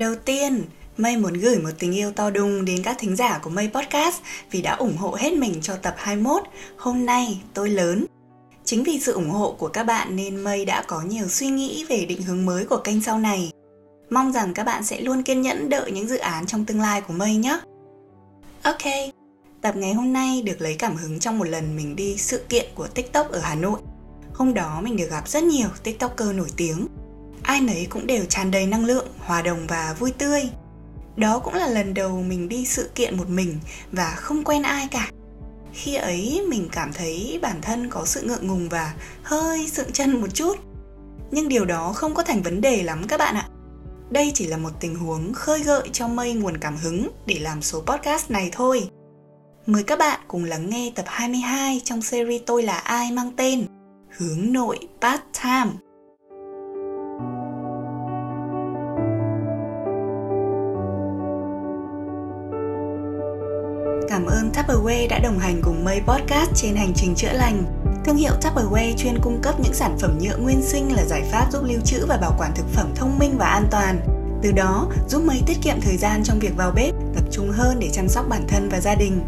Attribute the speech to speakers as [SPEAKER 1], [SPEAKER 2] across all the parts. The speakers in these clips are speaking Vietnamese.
[SPEAKER 1] Đầu tiên, Mây muốn gửi một tình yêu to đùng đến các thính giả của Mây Podcast vì đã ủng hộ hết mình cho tập 21 Hôm nay tôi lớn. Chính vì sự ủng hộ của các bạn nên Mây đã có nhiều suy nghĩ về định hướng mới của kênh sau này. Mong rằng các bạn sẽ luôn kiên nhẫn đợi những dự án trong tương lai của Mây nhé. Ok, tập ngày hôm nay được lấy cảm hứng trong một lần mình đi sự kiện của TikTok ở Hà Nội. Hôm đó mình được gặp rất nhiều TikToker nổi tiếng ai nấy cũng đều tràn đầy năng lượng, hòa đồng và vui tươi. Đó cũng là lần đầu mình đi sự kiện một mình và không quen ai cả. Khi ấy, mình cảm thấy bản thân có sự ngượng ngùng và hơi sượng chân một chút. Nhưng điều đó không có thành vấn đề lắm các bạn ạ. Đây chỉ là một tình huống khơi gợi cho mây nguồn cảm hứng để làm số podcast này thôi. Mời các bạn cùng lắng nghe tập 22 trong series tôi là ai mang tên? Hướng nội part time. Cảm ơn Tupperware đã đồng hành cùng Mây Podcast trên hành trình chữa lành. Thương hiệu Tupperware chuyên cung cấp những sản phẩm nhựa nguyên sinh là giải pháp giúp lưu trữ và bảo quản thực phẩm thông minh và an toàn. Từ đó, giúp Mây tiết kiệm thời gian trong việc vào bếp, tập trung hơn để chăm sóc bản thân và gia đình.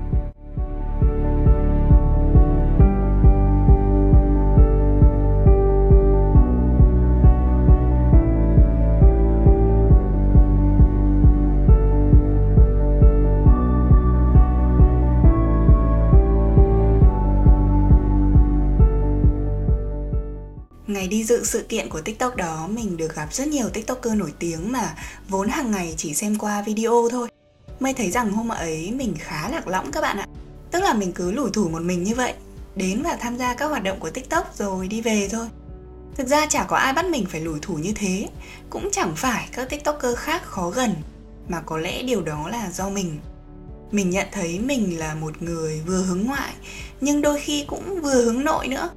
[SPEAKER 1] Ngày đi dự sự kiện của TikTok đó mình được gặp rất nhiều TikToker nổi tiếng mà vốn hàng ngày chỉ xem qua video thôi. Mới thấy rằng hôm ấy mình khá lạc lõng các bạn ạ. Tức là mình cứ lủi thủi một mình như vậy, đến và tham gia các hoạt động của TikTok rồi đi về thôi. Thực ra chả có ai bắt mình phải lủi thủi như thế, cũng chẳng phải các TikToker khác khó gần, mà có lẽ điều đó là do mình. Mình nhận thấy mình là một người vừa hướng ngoại, nhưng đôi khi cũng vừa hướng nội nữa.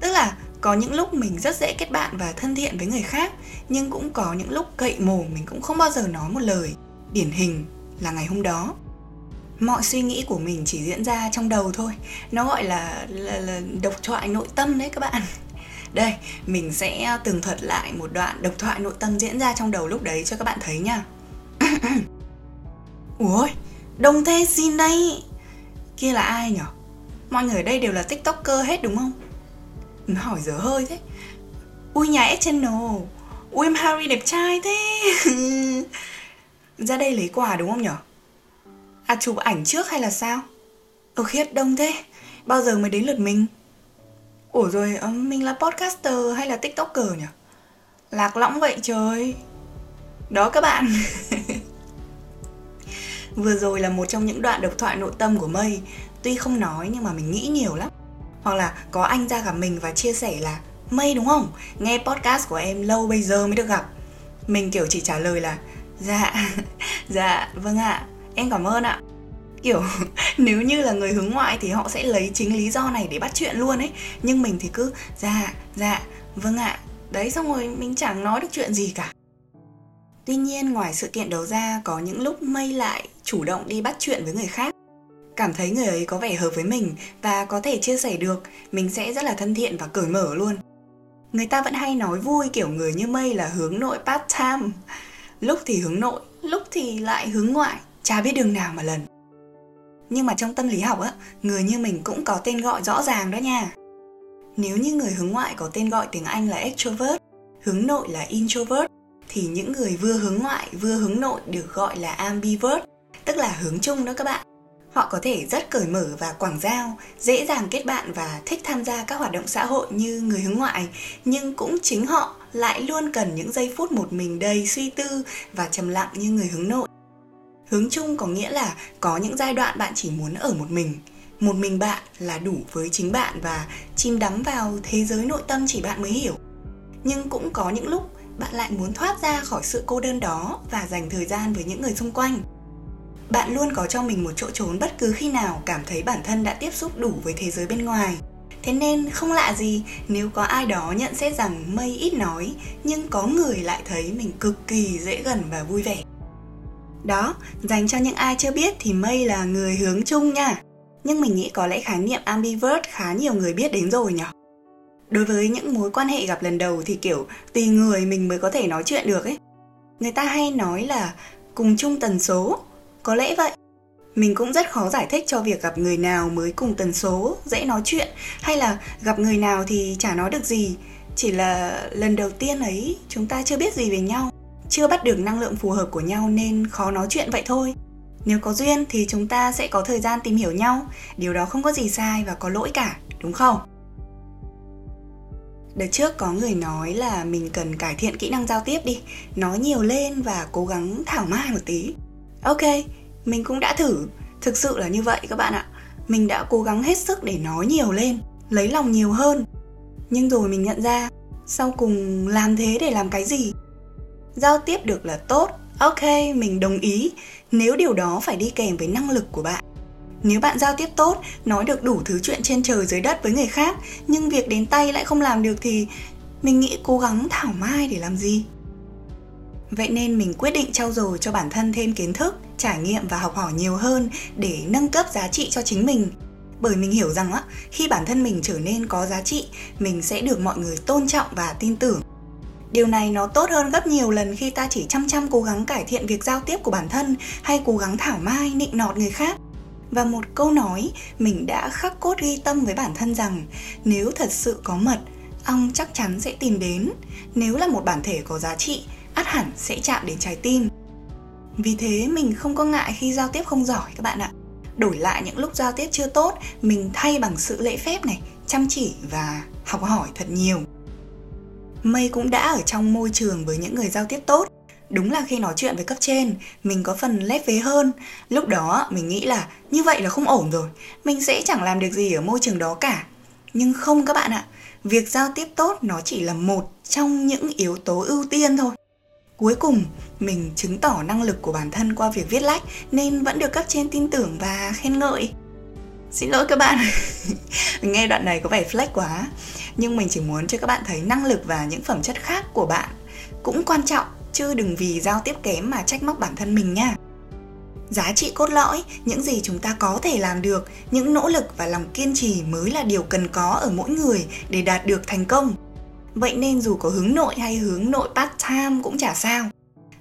[SPEAKER 1] Tức là có những lúc mình rất dễ kết bạn và thân thiện với người khác nhưng cũng có những lúc cậy mồm mình cũng không bao giờ nói một lời. Điển hình là ngày hôm đó. Mọi suy nghĩ của mình chỉ diễn ra trong đầu thôi. Nó gọi là, là, là độc thoại nội tâm đấy các bạn. Đây mình sẽ à, tường thuật lại một đoạn độc thoại nội tâm diễn ra trong đầu lúc đấy cho các bạn thấy nha. Ui đông thế xin đây kia là ai nhở? Mọi người ở đây đều là tiktoker hết đúng không? Hỏi dở hơi thế. Ui, nhà Eternal ui, em Harry đẹp trai thế. Ra đây lấy quà đúng không nhở? À chụp ảnh trước hay là sao? Ừ khiết đông thế. Bao giờ mới đến lượt mình? Ủa rồi ờ, mình là podcaster hay là tiktoker nhở? lạc lõng vậy trời. Đó các bạn. Vừa rồi là một trong những đoạn độc thoại nội tâm của mây. Tuy không nói, nhưng mà mình nghĩ nhiều lắm hoặc là có anh ra gặp mình và chia sẻ là mây đúng không? Nghe podcast của em lâu bây giờ mới được gặp. Mình kiểu chỉ trả lời là dạ dạ vâng ạ. Em cảm ơn ạ. Kiểu, nếu như là người hướng ngoại thì họ sẽ lấy chính lý do này để bắt chuyện luôn ấy. Nhưng mình thì cứ dạ dạ vâng ạ. Đấy, xong rồi mình chẳng nói được chuyện gì cả. Tuy nhiên, ngoài sự kiện đầu ra, có những lúc mây lại chủ động đi bắt chuyện với người khác cảm thấy người ấy có vẻ hợp với mình và có thể chia sẻ được, mình sẽ rất là thân thiện và cởi mở luôn. Người ta vẫn hay nói vui kiểu người như mây là hướng nội part time. Lúc thì hướng nội, lúc thì lại hướng ngoại, chả biết đường nào mà lần. Nhưng mà trong tâm lý học á, người như mình cũng có tên gọi rõ ràng đó nha. Nếu như người hướng ngoại có tên gọi tiếng anh là extrovert, hướng nội là introvert, thì những người vừa hướng ngoại, vừa hướng nội được gọi là ambivert, tức là hướng chung đó các bạn. Họ có thể rất cởi mở và quảng giao, dễ dàng kết bạn và thích tham gia các hoạt động xã hội như người hướng ngoại, nhưng cũng chính họ lại luôn cần những giây phút một mình đầy suy tư và trầm lặng như người hướng nội. Hướng chung có nghĩa là có những giai đoạn bạn chỉ muốn ở một mình, một mình bạn là đủ với chính bạn và chìm đắm vào thế giới nội tâm chỉ bạn mới hiểu. nhưng cũng có những lúc bạn lại muốn thoát ra khỏi sự cô đơn đó và dành thời gian với những người xung quanh bạn luôn có cho mình một chỗ trốn bất cứ khi nào cảm thấy bản thân đã tiếp xúc đủ với thế giới bên ngoài. Thế nên không lạ gì, nếu có ai đó nhận xét rằng mây ít nói, nhưng có người lại thấy mình cực kỳ dễ gần và vui vẻ. Đó, dành cho những ai chưa biết thì mây là người hướng chung nha. Nhưng mình nghĩ có lẽ khái niệm ambivert khá nhiều người biết đến rồi nhỉ? Đối với những mối quan hệ gặp lần đầu thì kiểu tùy người mình mới có thể nói chuyện được ấy. Người ta hay nói là cùng chung tần số có lẽ vậy. Mình cũng rất khó giải thích cho việc gặp người nào mới cùng tần số, dễ nói chuyện, hay là gặp người nào thì chả nói được gì. Chỉ là lần đầu tiên ấy, chúng ta chưa biết gì về nhau, chưa bắt được năng lượng phù hợp của nhau nên khó nói chuyện vậy thôi. Nếu có duyên thì chúng ta sẽ có thời gian tìm hiểu nhau. Điều đó không có gì sai và có lỗi cả, đúng không? Đợt trước có người nói là mình cần cải thiện kỹ năng giao tiếp đi. Nói nhiều lên và cố gắng thảo mai một tí. Ok, mình cũng đã thử. Thực sự là như vậy các bạn ạ. Mình đã cố gắng hết sức để nói nhiều lên Lấy lòng nhiều hơn. Nhưng rồi mình nhận ra Sau cùng làm thế để làm cái gì? Giao tiếp được là tốt. Ok, mình đồng ý. Nếu điều đó phải đi kèm với năng lực của bạn. Nếu bạn giao tiếp tốt, nói được đủ thứ chuyện trên trời dưới đất với người khác, nhưng việc đến tay lại không làm được thì mình nghĩ cố gắng thảo mai để làm gì? Vậy nên mình quyết định trau dồi cho bản thân thêm kiến thức, trải nghiệm và học hỏi nhiều hơn để nâng cấp giá trị cho chính mình. Bởi mình hiểu rằng á, khi bản thân mình trở nên có giá trị, mình sẽ được mọi người tôn trọng và tin tưởng. Điều này nó tốt hơn gấp nhiều lần khi ta chỉ chăm chăm cố gắng cải thiện việc giao tiếp của bản thân hay cố gắng thảo mai nịnh nọt người khác và một câu nói mình đã khắc cốt ghi tâm với bản thân rằng nếu thật sự có mật ong chắc chắn sẽ tìm đến nếu là một bản thể có giá trị ắt hẳn sẽ chạm đến trái tim. Vì thế mình không có ngại khi giao tiếp không giỏi các bạn ạ. Đổi lại những lúc giao tiếp chưa tốt, mình thay bằng sự lễ phép này, chăm chỉ và học hỏi thật nhiều. Mây cũng đã ở trong môi trường với những người giao tiếp tốt. Đúng là khi nói chuyện với cấp trên, mình có phần lép vế hơn. Lúc đó mình nghĩ là như vậy là không ổn rồi, mình sẽ chẳng làm được gì ở môi trường đó cả. Nhưng không các bạn ạ, việc giao tiếp tốt nó chỉ là một trong những yếu tố ưu tiên thôi cuối cùng, mình chứng tỏ năng lực của bản thân qua việc viết lách, nên vẫn được cấp trên tin tưởng và khen ngợi. Xin lỗi các bạn. Nghe đoạn này có vẻ flex quá. Nhưng mình chỉ muốn cho các bạn thấy năng lực và những phẩm chất khác của bạn cũng quan trọng, chứ đừng vì giao tiếp kém mà trách móc bản thân mình nha. Giá trị cốt lõi, những gì chúng ta có thể làm được, những nỗ lực và lòng kiên trì mới là điều cần có ở mỗi người để đạt được thành công vậy nên dù có hướng nội hay hướng nội part time cũng chả sao.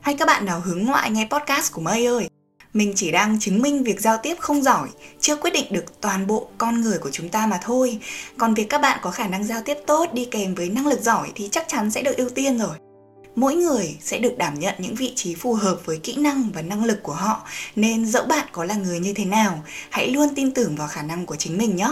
[SPEAKER 1] Hay các bạn nào hướng ngoại nghe podcast của mây ơi. Mình chỉ đang chứng minh việc giao tiếp không giỏi, chưa quyết định được toàn bộ con người của chúng ta mà thôi. Còn việc các bạn có khả năng giao tiếp tốt, đi kèm với năng lực giỏi thì chắc chắn sẽ được ưu tiên rồi. Mỗi người sẽ được đảm nhận những vị trí phù hợp với kỹ năng và năng lực của họ. Nên dẫu bạn có là người như thế nào, hãy luôn tin tưởng vào khả năng của chính mình nhé.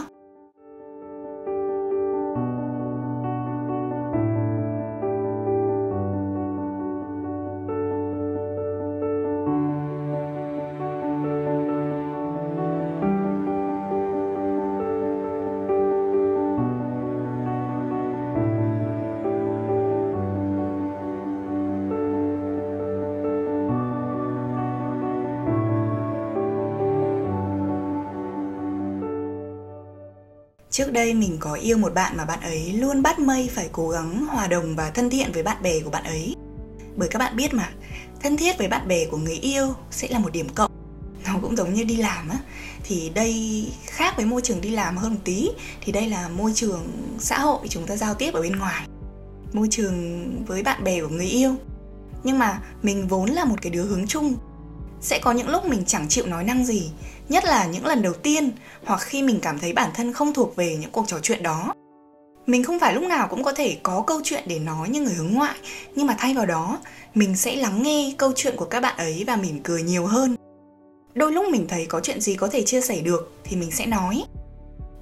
[SPEAKER 1] Trước đây mình có yêu một bạn mà bạn ấy luôn bắt mây phải cố gắng hòa đồng và thân thiện với bạn bè của bạn ấy. Bởi các bạn biết mà, thân thiết với bạn bè của người yêu sẽ là một điểm cộng. Nó cũng giống như đi làm á, thì đây khác với môi trường đi làm hơn một tí, thì đây là môi trường xã hội chúng ta giao tiếp ở bên ngoài. Môi trường với bạn bè của người yêu. Nhưng mà mình vốn là một cái đứa hướng chung sẽ có những lúc mình chẳng chịu nói năng gì nhất là những lần đầu tiên, hoặc khi mình cảm thấy bản thân không thuộc về những cuộc trò chuyện đó. Mình không phải lúc nào cũng có thể có câu chuyện để nói như người hướng ngoại, nhưng mà thay vào đó, mình sẽ lắng nghe câu chuyện của các bạn ấy và mỉm cười nhiều hơn. Đôi lúc mình thấy có chuyện gì có thể chia sẻ được thì mình sẽ nói.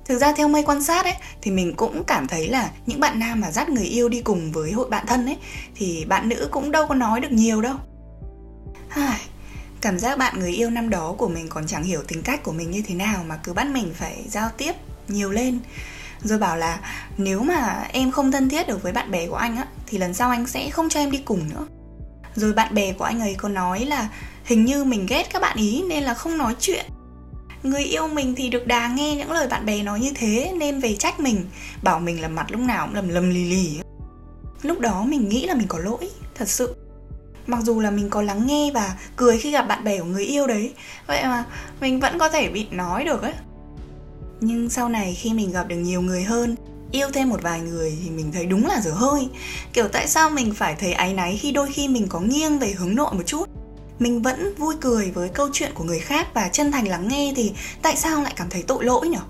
[SPEAKER 1] Thực ra theo mây quan sát ấy, thì mình cũng cảm thấy là những bạn nam mà dắt người yêu đi cùng với hội bạn thân ấy, thì bạn nữ cũng đâu có nói được nhiều đâu cảm giác bạn người yêu năm đó của mình còn chẳng hiểu tính cách của mình như thế nào mà cứ bắt mình phải giao tiếp nhiều lên. Rồi bảo là, nếu mà em không thân thiết được với bạn bè của anh á, thì lần sau anh sẽ không cho em đi cùng nữa. Rồi bạn bè của anh ấy có nói là, hình như mình ghét các bạn ý nên là không nói chuyện. Người yêu mình thì được đà nghe những lời bạn bè nói như thế nên về trách mình, bảo mình là mặt lúc nào cũng lầm lầm lì lì. Lúc đó mình nghĩ là mình có lỗi, thật sự mặc dù là mình có lắng nghe và cười khi gặp bạn bè của người yêu đấy, vậy mà mình vẫn có thể bị nói được ấy. Nhưng sau này khi mình gặp được nhiều người hơn, yêu thêm một vài người thì mình thấy đúng là dở hơi. Kiểu tại sao mình phải thấy áy náy khi đôi khi mình có nghiêng về hướng nội một chút? Mình vẫn vui cười với câu chuyện của người khác và chân thành lắng nghe thì tại sao lại cảm thấy tội lỗi nhở?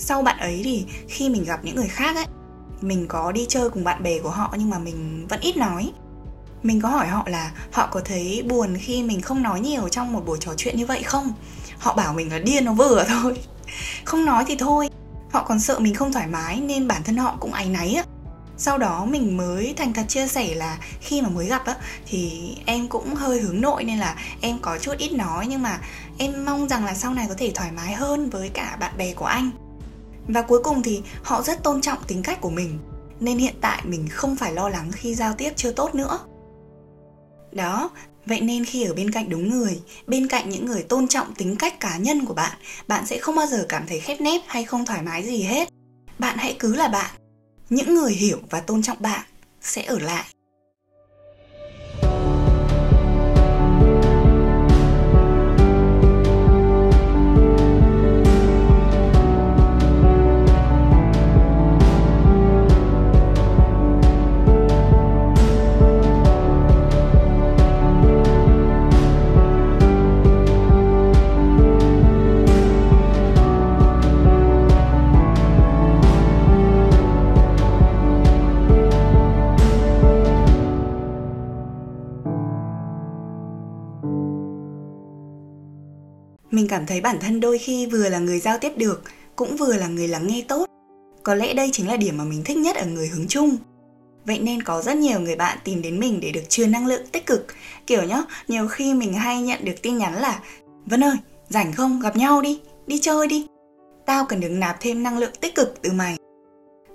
[SPEAKER 1] sau bạn ấy thì khi mình gặp những người khác ấy, mình có đi chơi cùng bạn bè của họ nhưng mà mình vẫn ít nói mình có hỏi họ là họ có thấy buồn khi mình không nói nhiều trong một buổi trò chuyện như vậy không? Họ bảo mình là điên nó vừa thôi. Không nói thì thôi. Họ còn sợ mình không thoải mái nên bản thân họ cũng áy náy á. Sau đó mình mới thành thật chia sẻ là khi mà mới gặp á, thì em cũng hơi hướng nội nên là em có chút ít nói nhưng mà em mong rằng là sau này có thể thoải mái hơn với cả bạn bè của anh. Và cuối cùng thì họ rất tôn trọng tính cách của mình nên hiện tại mình không phải lo lắng khi giao tiếp chưa tốt nữa đó, vậy nên khi ở bên cạnh đúng người, bên cạnh những người tôn trọng tính cách cá nhân của bạn bạn sẽ không bao giờ cảm thấy khép nép hay không thoải mái gì hết. Bạn hãy cứ là bạn. Những người hiểu và tôn trọng bạn sẽ ở lại. Cảm thấy bản thân đôi khi vừa là người giao tiếp được, cũng vừa là người lắng nghe tốt. Có lẽ đây chính là điểm mà mình thích nhất ở người hướng chung. Vậy nên có rất nhiều người bạn tìm đến mình để được truyền năng lượng tích cực. Kiểu nhá, nhiều khi mình hay nhận được tin nhắn là, vân ơi, rảnh không? Gặp nhau đi đi chơi đi. Tao cần được nạp thêm năng lượng tích cực từ mày.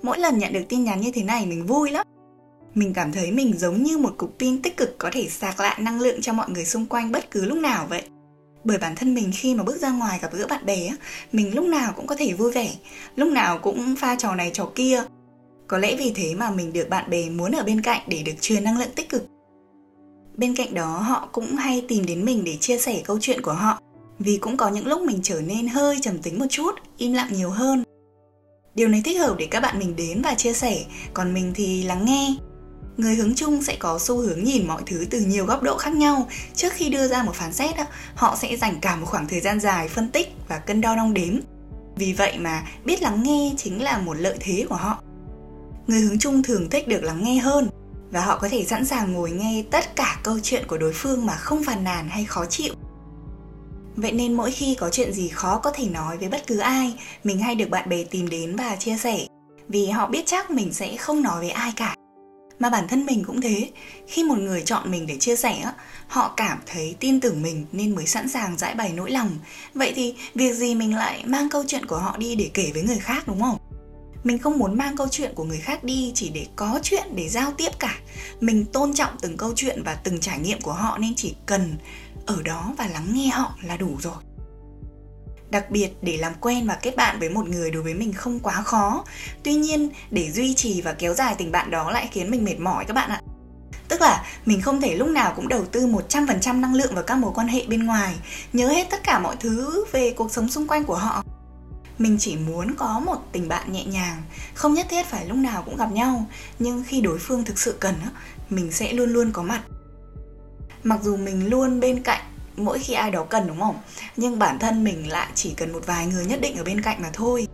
[SPEAKER 1] Mỗi lần nhận được tin nhắn như thế này mình vui lắm. Mình cảm thấy mình giống như một cục pin tích cực có thể sạc lại năng lượng cho mọi người xung quanh bất cứ lúc nào vậy bởi bản thân mình khi mà bước ra ngoài gặp gỡ bạn bè mình lúc nào cũng có thể vui vẻ, lúc nào cũng pha trò này trò kia. Có lẽ vì thế mà mình được bạn bè muốn ở bên cạnh để được truyền năng lượng tích cực. Bên cạnh đó, họ cũng hay tìm đến mình để chia sẻ câu chuyện của họ, vì cũng có những lúc mình trở nên hơi trầm tính một chút, im lặng nhiều hơn. Điều này thích hợp để các bạn mình đến và chia sẻ, còn mình thì lắng nghe người hướng chung sẽ có xu hướng nhìn mọi thứ từ nhiều góc độ khác nhau. Trước khi đưa ra một phán xét họ sẽ dành cả một khoảng thời gian dài phân tích và cân đo đong đếm. Vì vậy mà biết lắng nghe chính là một lợi thế của họ. Người hướng chung thường thích được lắng nghe hơn và họ có thể sẵn sàng ngồi nghe tất cả câu chuyện của đối phương mà không phàn nàn hay khó chịu. Vậy nên mỗi khi có chuyện gì khó có thể nói với bất cứ ai, mình hay được bạn bè tìm đến và chia sẻ. Vì họ biết chắc mình sẽ không nói với ai cả mà bản thân mình cũng thế. Khi một người chọn mình để chia sẻ họ cảm thấy tin tưởng mình nên mới sẵn sàng giải bày nỗi lòng. Vậy thì việc gì mình lại mang câu chuyện của họ đi để kể với người khác, đúng không? Mình không muốn mang câu chuyện của người khác đi chỉ để có chuyện để giao tiếp cả. Mình tôn trọng từng câu chuyện và từng trải nghiệm của họ nên chỉ cần ở đó và lắng nghe họ là đủ rồi đặc biệt, để làm quen và kết bạn với một người đối với mình không quá khó. Tuy nhiên, để duy trì và kéo dài tình bạn đó lại khiến mình mệt mỏi các bạn ạ. Tức là mình không thể lúc nào cũng đầu tư 100% năng lượng vào các mối quan hệ bên ngoài, Nhớ hết tất cả mọi thứ về cuộc sống xung quanh của họ. Mình chỉ muốn có một tình bạn nhẹ nhàng, Không nhất thiết phải lúc nào cũng gặp nhau, Nhưng khi đối phương thực sự cần Mình sẽ luôn luôn có mặt. Mặc dù mình luôn bên cạnh mỗi khi ai đó cần, đúng không? Nhưng bản thân mình lại chỉ cần một vài người nhất định ở bên cạnh mà thôi.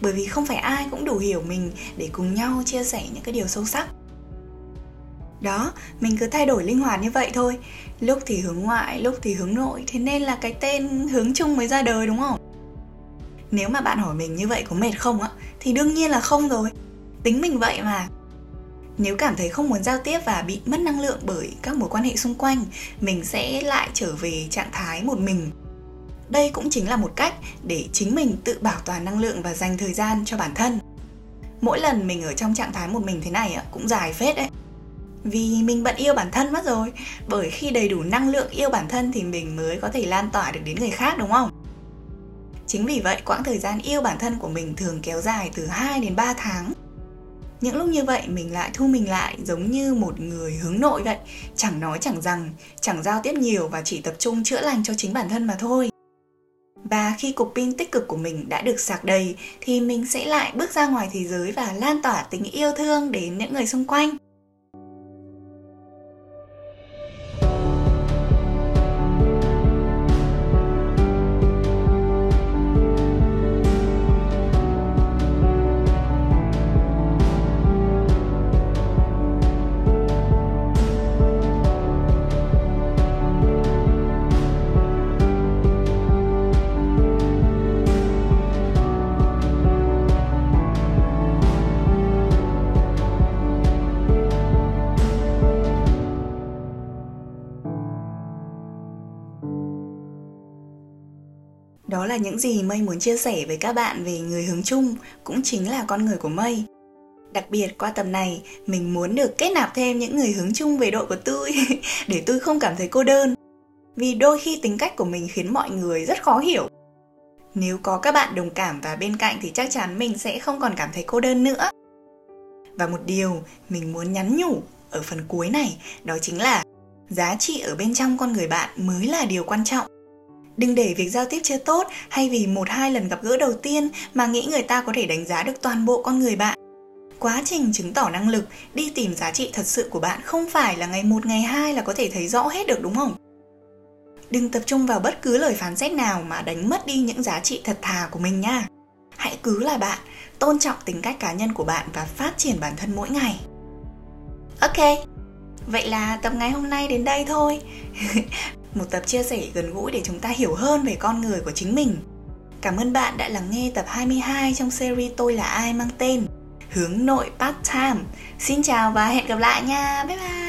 [SPEAKER 1] Bởi vì không phải ai cũng đủ hiểu mình để cùng nhau chia sẻ những cái điều sâu sắc. Đó, mình cứ thay đổi linh hoạt như vậy thôi. Lúc thì hướng ngoại, lúc thì hướng nội, thế nên là cái tên hướng chung mới ra đời, đúng không? Nếu mà bạn hỏi mình như vậy có mệt không á, thì đương nhiên là không rồi. Tính mình vậy mà nếu cảm thấy không muốn giao tiếp và bị mất năng lượng bởi các mối quan hệ xung quanh, mình sẽ lại trở về trạng thái một mình. Đây cũng chính là một cách để chính mình tự bảo toàn năng lượng và dành thời gian cho bản thân. Mỗi lần mình ở trong trạng thái một mình thế này cũng dài phết đấy. Vì mình bận yêu bản thân mất rồi, bởi khi đầy đủ năng lượng yêu bản thân thì mình mới có thể lan tỏa được đến người khác, đúng không? Chính vì vậy, quãng thời gian yêu bản thân của mình thường kéo dài từ 2 đến 3 tháng những lúc như vậy mình lại thu mình lại giống như một người hướng nội vậy. Chẳng nói chẳng rằng, chẳng giao tiếp nhiều và chỉ tập trung chữa lành cho chính bản thân mà thôi. Và khi cục pin tích cực của mình đã được sạc đầy, thì mình sẽ lại bước ra ngoài thế giới và lan tỏa tình yêu thương đến những người xung quanh. Đó là những gì Mây muốn chia sẻ với các bạn về người hướng chung, cũng chính là con người của Mây. Đặc biệt qua tầm này, mình muốn được kết nạp thêm những người hướng chung về đội của tôi để tôi không cảm thấy cô đơn. Vì đôi khi tính cách của mình khiến mọi người rất khó hiểu. Nếu có các bạn đồng cảm và bên cạnh thì chắc chắn mình sẽ không còn cảm thấy cô đơn nữa. Và một điều mình muốn nhắn nhủ ở phần cuối này đó chính là giá trị ở bên trong con người bạn mới là điều quan trọng Đừng để việc giao tiếp chưa tốt hay vì một hai lần gặp gỡ đầu tiên mà nghĩ người ta có thể đánh giá được toàn bộ con người bạn. Quá trình chứng tỏ năng lực, đi tìm giá trị thật sự của bạn không phải là ngày một ngày hai là có thể thấy rõ hết được đúng không? Đừng tập trung vào bất cứ lời phán xét nào mà đánh mất đi những giá trị thật thà của mình nha. Hãy cứ là bạn, tôn trọng tính cách cá nhân của bạn và phát triển bản thân mỗi ngày. Ok, vậy là tập ngày hôm nay đến đây thôi. một tập chia sẻ gần gũi để chúng ta hiểu hơn về con người của chính mình. Cảm ơn bạn đã lắng nghe tập 22 trong series Tôi là ai mang tên, Hướng nội part time. Xin chào và hẹn gặp lại nha. Bye bye.